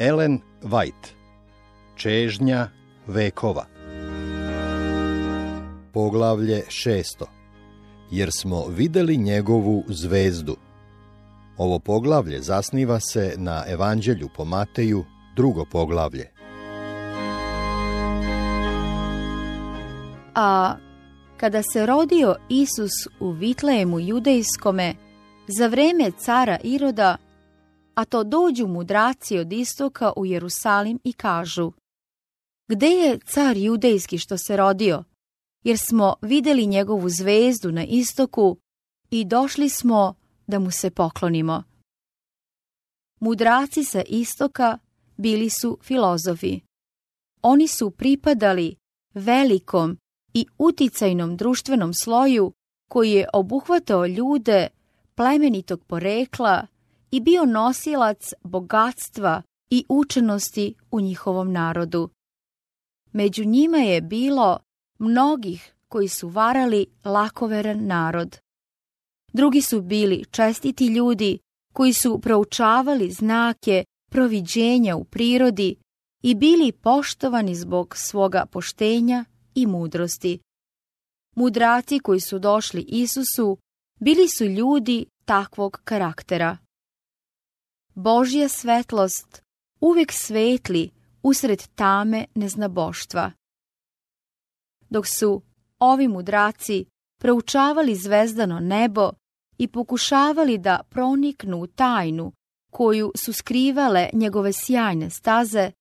Ellen White Čežnja vekova Poglavlje šesto Jer smo videli njegovu zvezdu. Ovo poglavlje zasniva se na Evanđelju po Mateju, drugo poglavlje. A kada se rodio Isus u Vitlejemu judejskome, za vreme cara Iroda, a to dođu mudraci od istoka u Jerusalim i kažu Gde je car judejski što se rodio? Jer smo vidjeli njegovu zvezdu na istoku i došli smo da mu se poklonimo. Mudraci sa istoka bili su filozofi. Oni su pripadali velikom i uticajnom društvenom sloju koji je obuhvatao ljude plemenitog porekla i bio nosilac bogatstva i učenosti u njihovom narodu. Među njima je bilo mnogih koji su varali lakoveran narod. Drugi su bili čestiti ljudi koji su proučavali znake proviđenja u prirodi i bili poštovani zbog svoga poštenja i mudrosti. Mudraci koji su došli Isusu bili su ljudi takvog karaktera. Božja svetlost uvijek svetli usred tame neznaboštva. Dok su ovi mudraci proučavali zvezdano nebo i pokušavali da proniknu u tajnu koju su skrivale njegove sjajne staze,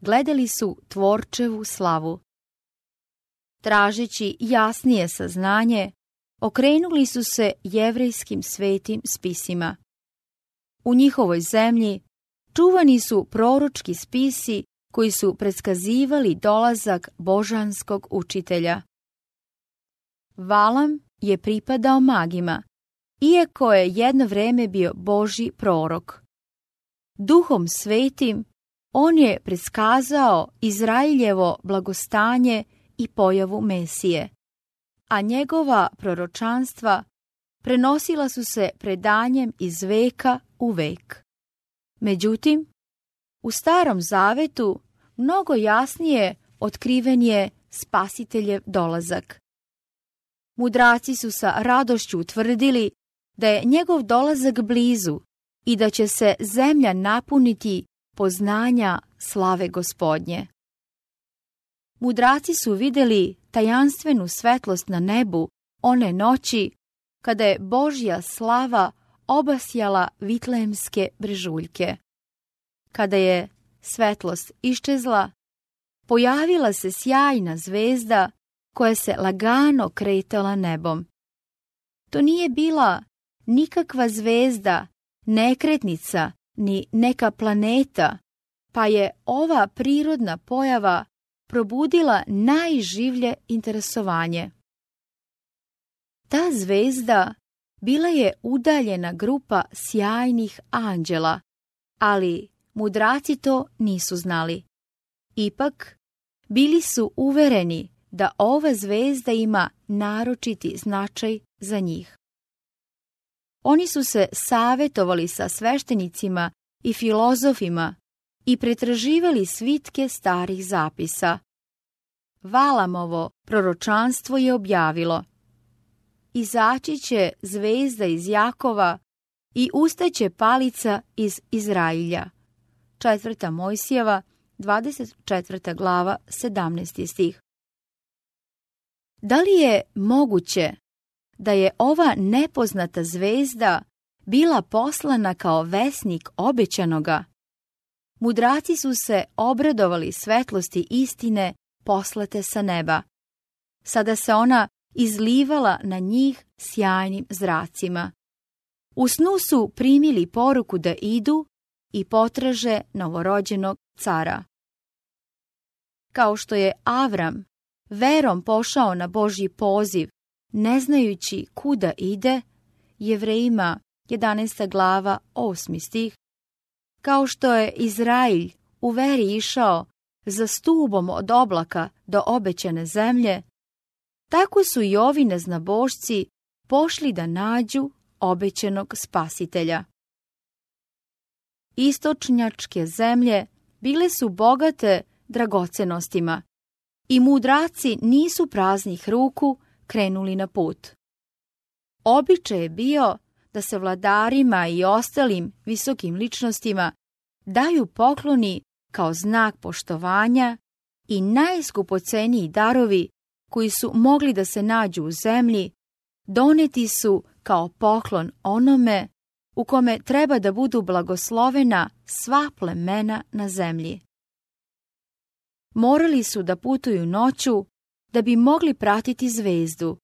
gledali su tvorčevu slavu. Tražeći jasnije saznanje, okrenuli su se jevrejskim svetim spisima. U njihovoj zemlji čuvani su proročki spisi koji su predskazivali dolazak božanskog učitelja. Valam je pripadao magima, iako je jedno vreme bio Boži prorok. Duhom svetim on je predskazao Izraeljevo blagostanje i pojavu Mesije, a njegova proročanstva prenosila su se predanjem iz veka u vek. Međutim, u starom zavetu mnogo jasnije otkriven je spasiteljev dolazak. Mudraci su sa radošću utvrdili da je njegov dolazak blizu i da će se zemlja napuniti poznanja slave gospodnje. Mudraci su vidjeli tajanstvenu svetlost na nebu one noći kada je Božja slava obasjala vitlemske brežuljke. Kada je svetlost iščezla, pojavila se sjajna zvezda koja se lagano kretala nebom. To nije bila nikakva zvezda, nekretnica ni neka planeta, pa je ova prirodna pojava probudila najživlje interesovanje. Ta zvezda bila je udaljena grupa sjajnih anđela, ali mudraci to nisu znali. Ipak, bili su uvereni da ova zvezda ima naročiti značaj za njih. Oni su se savjetovali sa sveštenicima i filozofima i pretraživali svitke starih zapisa. Valamovo proročanstvo je objavilo Izaći će zvezda iz Jakova i ustaće palica iz Izrailja. Četvrta Mojsijeva, 24. glava, 17. stih. Da li je moguće da je ova nepoznata zvezda bila poslana kao vesnik obećanoga? Mudraci su se obradovali svetlosti istine poslate sa neba. Sada se ona izlivala na njih sjajnim zracima. U snu su primili poruku da idu i potraže novorođenog cara. Kao što je Avram verom pošao na Božji poziv, ne znajući kuda ide, Jevrejima 11. glava 8. stih, kao što je Izrailj u veri išao za stubom od oblaka do obećane zemlje, tako su i ovi neznabošci pošli da nađu obećenog spasitelja. istočnjačke zemlje bile su bogate dragocenostima i mudraci nisu praznih ruku krenuli na put. Običaj je bio da se vladarima i ostalim visokim ličnostima daju pokloni kao znak poštovanja i najskupoceniji darovi koji su mogli da se nađu u zemlji, doneti su kao poklon onome u kome treba da budu blagoslovena sva plemena na zemlji. Morali su da putuju noću da bi mogli pratiti zvezdu.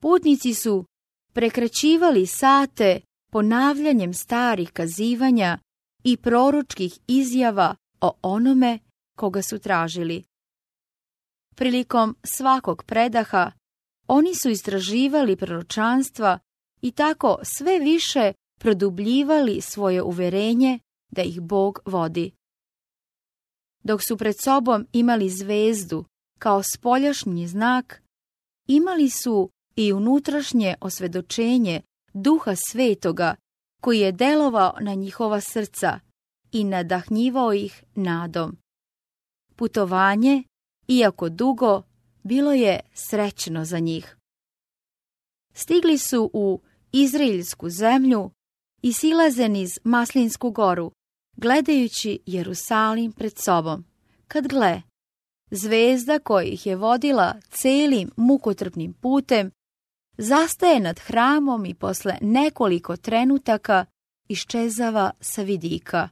Putnici su prekraćivali sate ponavljanjem starih kazivanja i proročkih izjava o onome koga su tražili. Prilikom svakog predaha oni su istraživali proročanstva i tako sve više produbljivali svoje uverenje da ih Bog vodi. Dok su pred sobom imali zvezdu kao spoljašnji znak, imali su i unutrašnje osvedočenje duha svetoga koji je delovao na njihova srca i nadahnjivao ih nadom. Putovanje, iako dugo, bilo je srećno za njih. Stigli su u Izraelsku zemlju i silaze niz Maslinsku goru, gledajući Jerusalim pred sobom. Kad gle, zvezda koja ih je vodila celim mukotrpnim putem, zastaje nad hramom i posle nekoliko trenutaka iščezava sa vidika.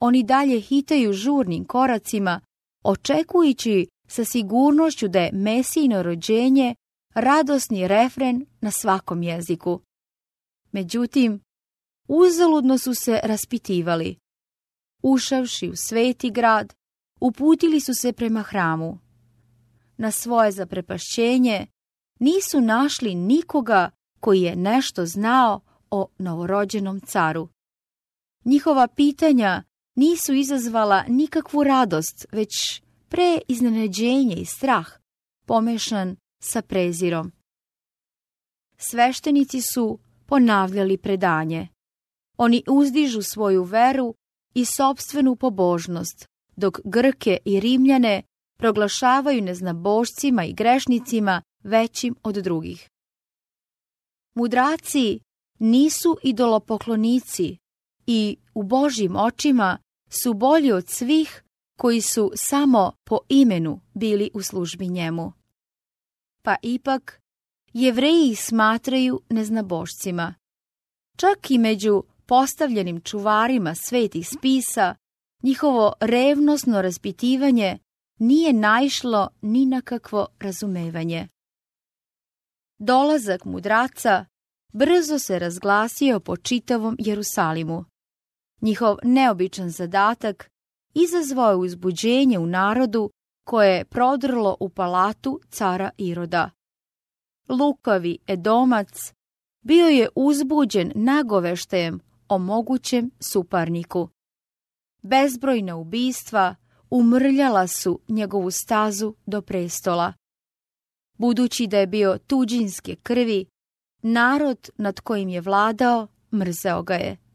Oni dalje hitaju žurnim koracima, očekujući sa sigurnošću da je Mesijino rođenje radosni refren na svakom jeziku. Međutim, uzaludno su se raspitivali. Ušavši u sveti grad, uputili su se prema hramu. Na svoje zaprepašćenje nisu našli nikoga koji je nešto znao o novorođenom caru. Njihova pitanja nisu izazvala nikakvu radost, već pre iznenađenje i strah, pomešan sa prezirom. Sveštenici su ponavljali predanje. Oni uzdižu svoju veru i sobstvenu pobožnost, dok Grke i Rimljane proglašavaju neznabošcima i grešnicima većim od drugih. Mudraci nisu idolopoklonici i u Božjim očima su bolji od svih koji su samo po imenu bili u službi njemu. Pa ipak, jevreji ih smatraju neznabošcima. Čak i među postavljenim čuvarima svetih spisa, njihovo revnosno raspitivanje nije naišlo ni na kakvo razumevanje. Dolazak mudraca brzo se razglasio po čitavom Jerusalimu. Njihov neobičan zadatak izazvao je uzbuđenje u narodu koje je prodrlo u palatu cara Iroda. Lukavi Edomac bio je uzbuđen nagoveštajem o mogućem suparniku. Bezbrojna ubistva umrljala su njegovu stazu do prestola. Budući da je bio tuđinske krvi, narod nad kojim je vladao mrzeo ga je.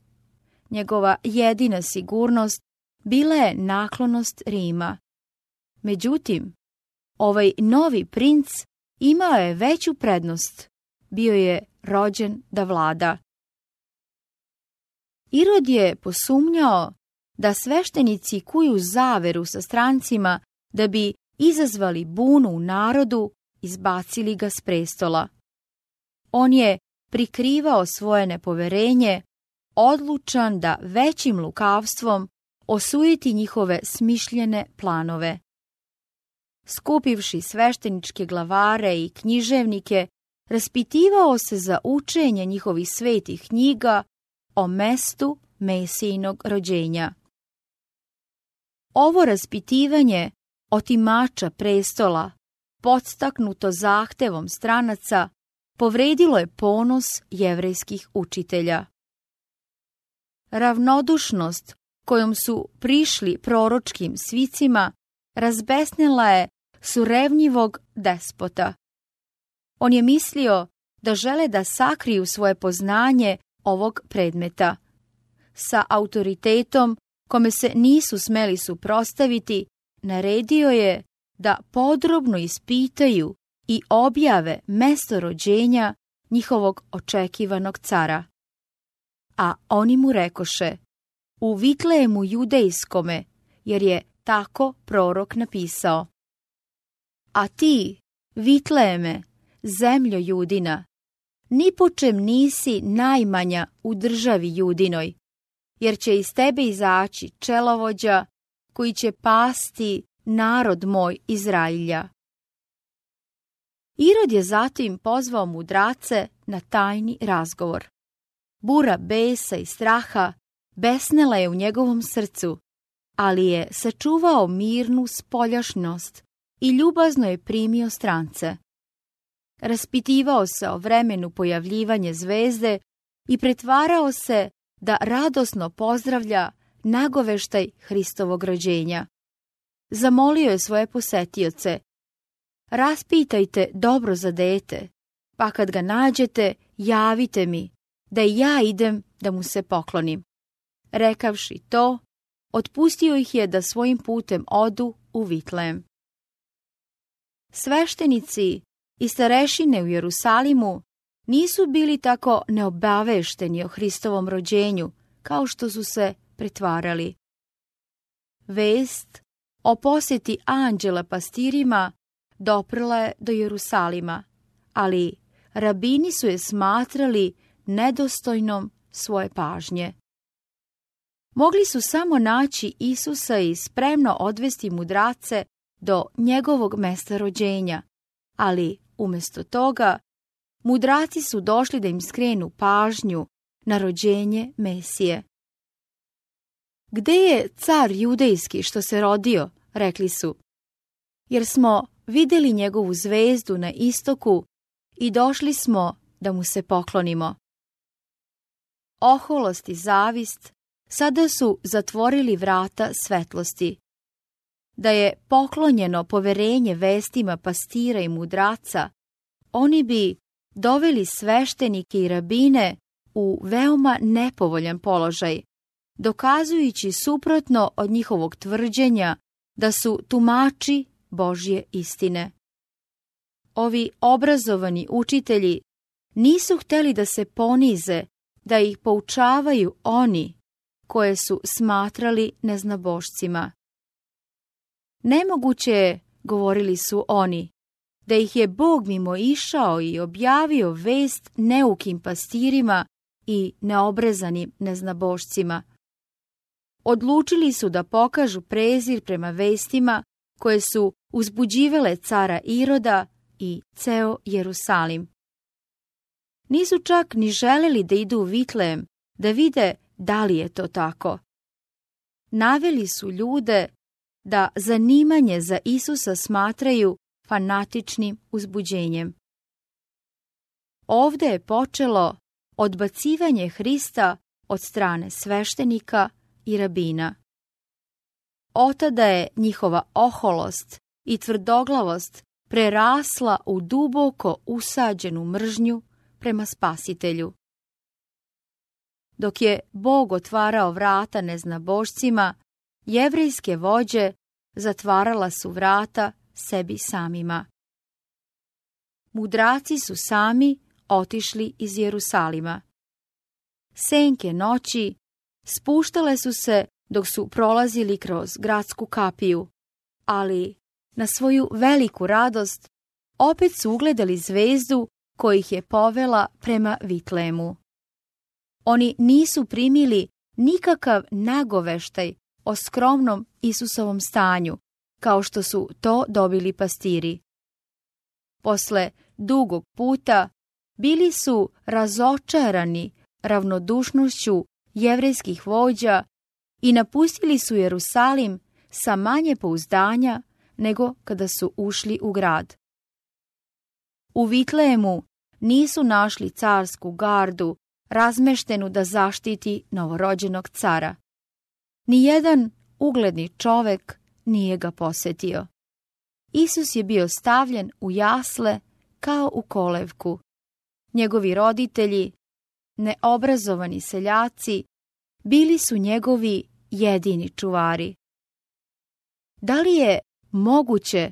Njegova jedina sigurnost bila je naklonost Rima. Međutim, ovaj novi princ imao je veću prednost. Bio je rođen da vlada. Irod je posumnjao da sveštenici kuju zaveru sa strancima da bi izazvali bunu u narodu, izbacili ga s prestola. On je prikrivao svoje nepoverenje, odlučan da većim lukavstvom osujiti njihove smišljene planove. Skupivši svešteničke glavare i književnike, raspitivao se za učenje njihovih svetih knjiga o mestu Mesijinog rođenja. Ovo raspitivanje otimača prestola, podstaknuto zahtevom stranaca, povredilo je ponos jevrejskih učitelja. Ravnodušnost kojom su prišli proročkim svicima, razbesnila je surevnjivog despota. On je mislio da žele da sakriju svoje poznanje ovog predmeta. sa autoritetom kome se nisu smeli suprostaviti, naredio je da podrobno ispitaju i objave mesto rođenja njihovog očekivanog cara. A oni mu rekoše, u Vitlejemu judejskome, jer je tako prorok napisao. A ti, Vitlejeme, zemljo judina, ni po čem nisi najmanja u državi judinoj, jer će iz tebe izaći čelovođa koji će pasti narod moj Izrailja. Irod je zatim pozvao mudrace na tajni razgovor. Bura besa i straha besnela je u njegovom srcu, ali je sačuvao mirnu spoljašnost i ljubazno je primio strance. Raspitivao se o vremenu pojavljivanje zvezde i pretvarao se da radosno pozdravlja nagoveštaj Hristovog rođenja. Zamolio je svoje posetioce, raspitajte dobro za dete, pa kad ga nađete, javite mi, da ja idem da mu se poklonim. Rekavši to, otpustio ih je da svojim putem odu u Vitlem. Sveštenici i starešine u Jerusalimu nisu bili tako neobavešteni o Hristovom rođenju kao što su se pretvarali. Vest o posjeti anđela pastirima doprla je do Jerusalima, ali rabini su je smatrali nedostojnom svoje pažnje. Mogli su samo naći Isusa i spremno odvesti mudrace do njegovog mesta rođenja, ali umjesto toga mudraci su došli da im skrenu pažnju na rođenje Mesije. Gde je car judejski što se rodio, rekli su, jer smo vidjeli njegovu zvezdu na istoku i došli smo da mu se poklonimo. Oholost i zavist sada su zatvorili vrata svetlosti. Da je poklonjeno poverenje vestima pastira i mudraca, oni bi doveli sveštenike i rabine u veoma nepovoljan položaj, dokazujući suprotno od njihovog tvrđenja da su tumači Božje istine. Ovi obrazovani učitelji nisu htjeli da se ponize, da ih poučavaju oni koje su smatrali neznabošcima. Nemoguće je, govorili su oni, da ih je Bog mimo išao i objavio vest neukim pastirima i neobrezanim neznabošcima. Odlučili su da pokažu prezir prema vestima koje su uzbuđivale cara Iroda i ceo Jerusalim. Nisu čak ni želeli da idu u Vitlejem da vide da li je to tako. Naveli su ljude da zanimanje za Isusa smatraju fanatičnim uzbuđenjem. Ovde je počelo odbacivanje Hrista od strane sveštenika i rabina. Otada je njihova oholost i tvrdoglavost prerasla u duboko usađenu mržnju prema spasitelju. Dok je Bog otvarao vrata neznabošcima, jevrejske vođe zatvarala su vrata sebi samima. Mudraci su sami otišli iz Jerusalima. Senke noći spuštale su se dok su prolazili kroz gradsku kapiju, ali na svoju veliku radost opet su ugledali zvezdu kojih je povela prema Vitlemu. Oni nisu primili nikakav nagoveštaj o skromnom Isusovom stanju, kao što su to dobili pastiri. Posle dugog puta bili su razočarani ravnodušnošću jevrejskih vođa i napustili su Jerusalim sa manje pouzdanja nego kada su ušli u grad. U Vitlemu nisu našli carsku gardu razmeštenu da zaštiti novorođenog cara. Nijedan ugledni čovek nije ga posetio. Isus je bio stavljen u jasle kao u kolevku. Njegovi roditelji, neobrazovani seljaci, bili su njegovi jedini čuvari. Da li je moguće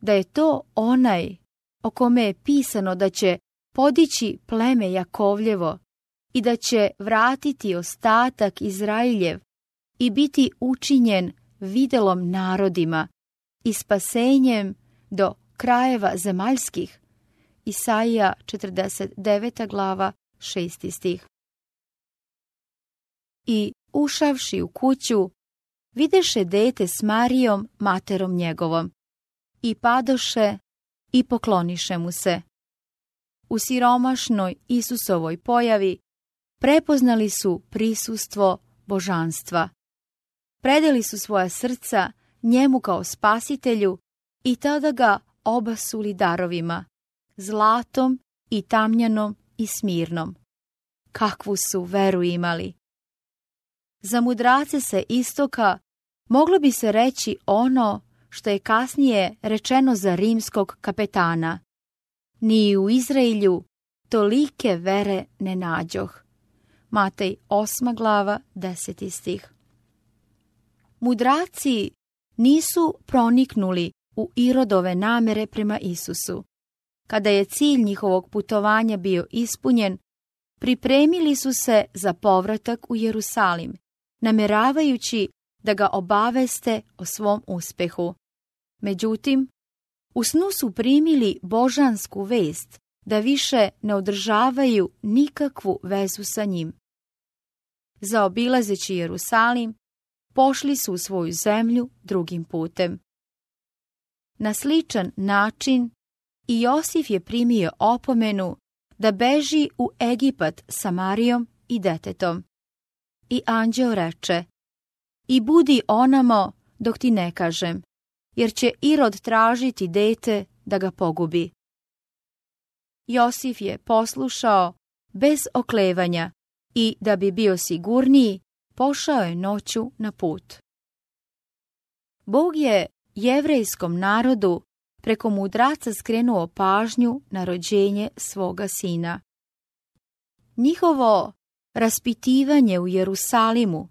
da je to onaj o kome je pisano da će podići pleme Jakovljevo i da će vratiti ostatak Izrailjev i biti učinjen videlom narodima i spasenjem do krajeva zemaljskih. Isaija 49. glava 6. stih. I ušavši u kuću, videše dete s Marijom, materom njegovom, i padoše i pokloniše mu se. U siromašnoj Isusovoj pojavi prepoznali su prisustvo božanstva. Predali su svoja srca njemu kao spasitelju i tada ga obasuli darovima, zlatom i tamnjanom i smirnom. Kakvu su veru imali! Za mudrace se istoka moglo bi se reći ono što je kasnije rečeno za rimskog kapetana. Ni u Izraelju tolike vere ne nađoh. Matej 8. glava 10. stih. Mudraci nisu proniknuli u Irodove namere prema Isusu. Kada je cilj njihovog putovanja bio ispunjen, pripremili su se za povratak u Jerusalim, nameravajući da ga obaveste o svom uspehu. Međutim, u snu su primili božansku vest da više ne održavaju nikakvu vezu sa njim. Zaobilazeći Jerusalim, pošli su u svoju zemlju drugim putem. Na sličan način i Josif je primio opomenu da beži u Egipat sa Marijom i detetom. I anđeo reče, i budi onamo dok ti ne kažem, jer će Irod tražiti dete da ga pogubi. Josif je poslušao bez oklevanja i da bi bio sigurniji, pošao je noću na put. Bog je jevrejskom narodu preko mudraca skrenuo pažnju na rođenje svoga sina. Njihovo raspitivanje u Jerusalimu,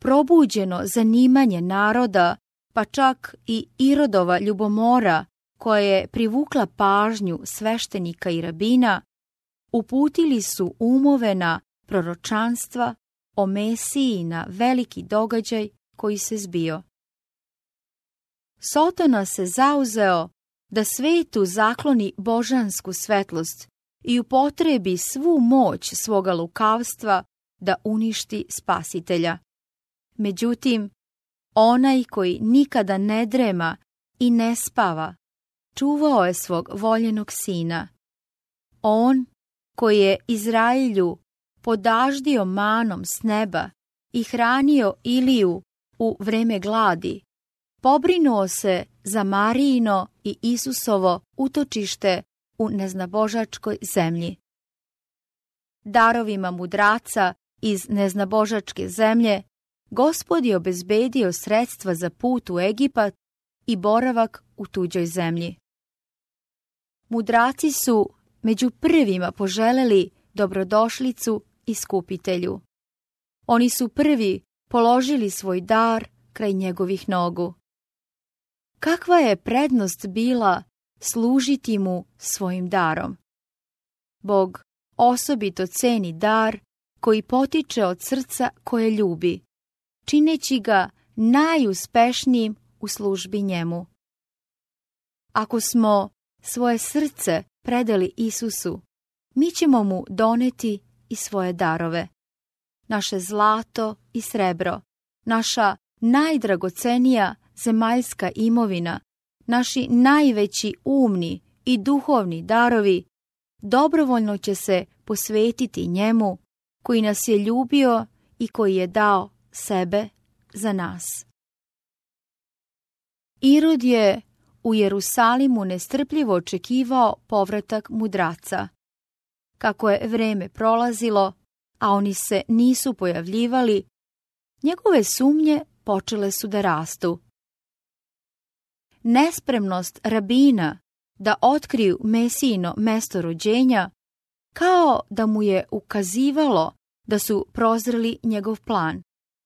probuđeno zanimanje naroda, pa čak i Irodova ljubomora koja je privukla pažnju sveštenika i rabina, uputili su umove na proročanstva o Mesiji na veliki događaj koji se zbio. Sotona se zauzeo da svetu zakloni božansku svetlost i upotrebi svu moć svoga lukavstva da uništi spasitelja. Međutim, onaj koji nikada ne drema i ne spava, čuvao je svog voljenog sina. On, koji je Izraelju podaždio manom s neba i hranio Iliju u vreme gladi, pobrinuo se za Marijino i Isusovo utočište u neznabožačkoj zemlji. Darovima mudraca iz neznabožačke zemlje Gospod je obezbedio sredstva za put u Egipat i boravak u tuđoj zemlji. Mudraci su među prvima poželeli dobrodošlicu iskupitelju. Oni su prvi položili svoj dar kraj njegovih nogu. Kakva je prednost bila služiti mu svojim darom? Bog osobito ceni dar koji potiče od srca koje ljubi, čineći ga najuspešnijim u službi njemu. Ako smo svoje srce predali Isusu, mi ćemo mu doneti i svoje darove. Naše zlato i srebro, naša najdragocenija zemaljska imovina, naši najveći umni i duhovni darovi, dobrovoljno će se posvetiti njemu koji nas je ljubio i koji je dao sebe za nas. Irod je u Jerusalimu nestrpljivo očekivao povratak mudraca. Kako je vreme prolazilo, a oni se nisu pojavljivali, njegove sumnje počele su da rastu. Nespremnost rabina da otkriju Mesijino mesto rođenja, kao da mu je ukazivalo da su prozreli njegov plan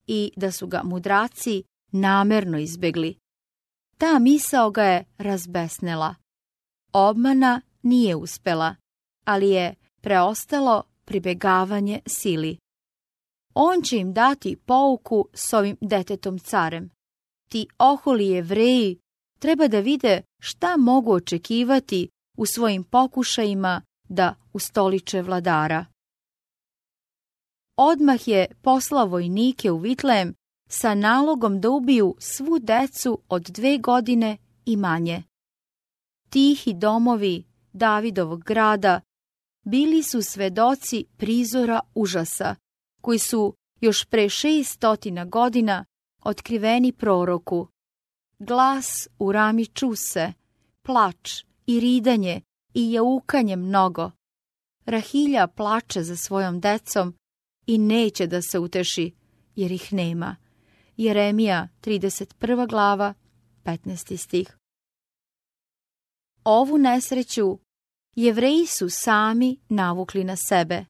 i da su ga mudraci namerno izbegli. Ta misao ga je razbesnela. Obmana nije uspela, ali je preostalo pribegavanje sili. On će im dati pouku s ovim detetom carem. Ti oholi jevreji treba da vide šta mogu očekivati u svojim pokušajima da ustoliče vladara. Odmah je poslao vojnike u Vitlem sa nalogom da ubiju svu decu od dve godine i manje. Tihi domovi Davidovog grada bili su svedoci prizora užasa, koji su još pre šestotina godina otkriveni proroku. Glas u rami čuse, plač i ridanje i jaukanje mnogo. Rahilja plače za svojom decom i neće da se uteši, jer ih nema. Jeremija, 31. glava, 15. stih. Ovu nesreću jevreji su sami navukli na sebe.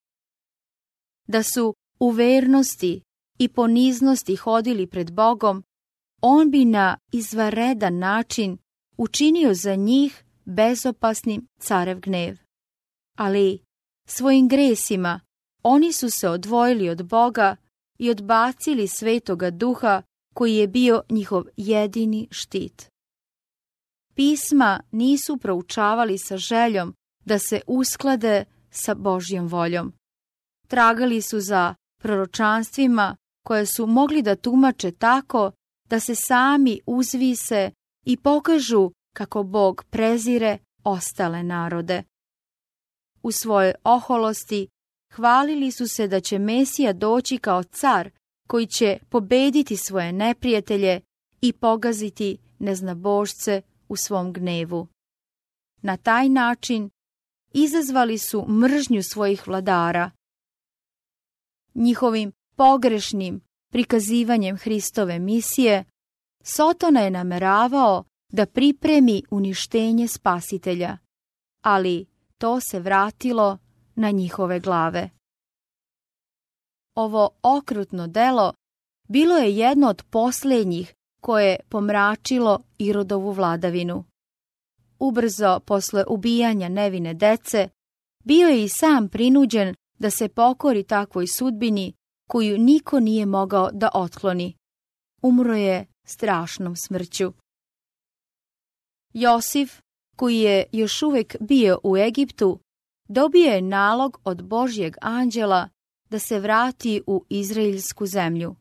Da su u vernosti i poniznosti hodili pred Bogom, on bi na izvaredan način učinio za njih bezopasnim carev gnev. Ali svojim gresima oni su se odvojili od Boga i odbacili svetoga duha koji je bio njihov jedini štit. Pisma nisu proučavali sa željom da se usklade sa Božjom voljom. Tragali su za proročanstvima koje su mogli da tumače tako da se sami uzvise i pokažu kako Bog prezire ostale narode. U svojoj oholosti hvalili su se da će Mesija doći kao car koji će pobediti svoje neprijatelje i pogaziti neznabožce u svom gnevu. Na taj način izazvali su mržnju svojih vladara. Njihovim pogrešnim prikazivanjem Hristove misije, Sotona je nameravao da pripremi uništenje spasitelja, ali to se vratilo na njihove glave. Ovo okrutno delo bilo je jedno od posljednjih koje je pomračilo Irodovu vladavinu. Ubrzo posle ubijanja nevine dece, bio je i sam prinuđen da se pokori takvoj sudbini koju niko nije mogao da otkloni. Umro je strašnom smrću. Josif, koji je još uvijek bio u Egiptu, dobio je nalog od Božjeg anđela da se vrati u Izraelsku zemlju.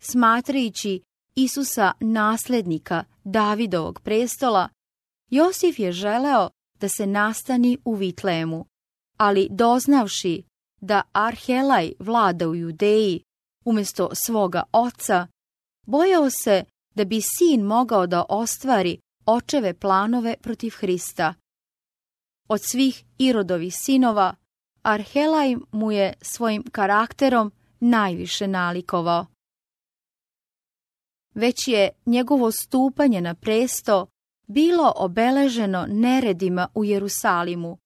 Smatrajući Isusa nasljednika Davidovog prestola, Josif je želeo da se nastani u Vitlemu, ali doznavši da Arhelaj vlada u Judeji umjesto svoga oca, bojao se da bi sin mogao da ostvari očeve planove protiv Hrista. Od svih Irodovih sinova, Arhelaj mu je svojim karakterom najviše nalikovao. Već je njegovo stupanje na presto bilo obeleženo neredima u Jerusalimu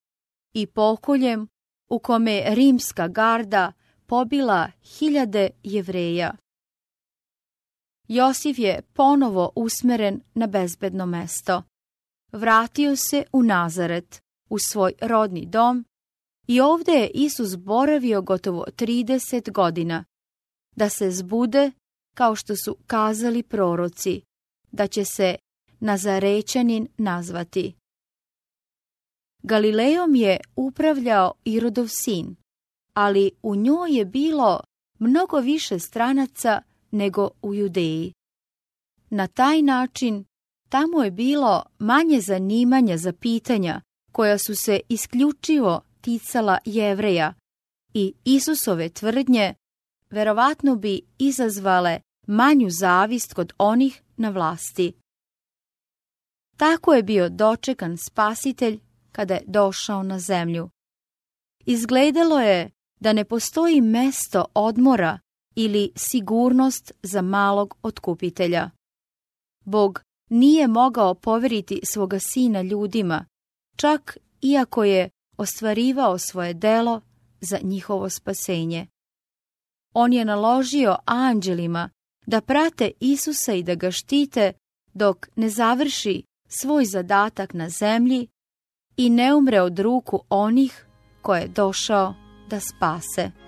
i pokoljem u kome rimska garda pobila hiljade jevreja. Josif je ponovo usmeren na bezbedno mesto. Vratio se u Nazaret, u svoj rodni dom i ovdje je Isus boravio gotovo 30 godina, da se zbude kao što su kazali proroci, da će se Nazarećanin nazvati. Galilejom je upravljao Irodov sin, ali u njoj je bilo mnogo više stranaca nego u Judeji. Na taj način tamo je bilo manje zanimanja za pitanja koja su se isključivo ticala jevreja i Isusove tvrdnje verovatno bi izazvale manju zavist kod onih na vlasti. Tako je bio dočekan spasitelj kada je došao na zemlju. Izgledalo je da ne postoji mesto odmora ili sigurnost za malog otkupitelja. Bog nije mogao poveriti svoga sina ljudima, čak iako je ostvarivao svoje delo za njihovo spasenje. On je naložio anđelima da prate Isusa i da ga štite dok ne završi svoj zadatak na zemlji i ne umre od ruku onih koje je došao da spase.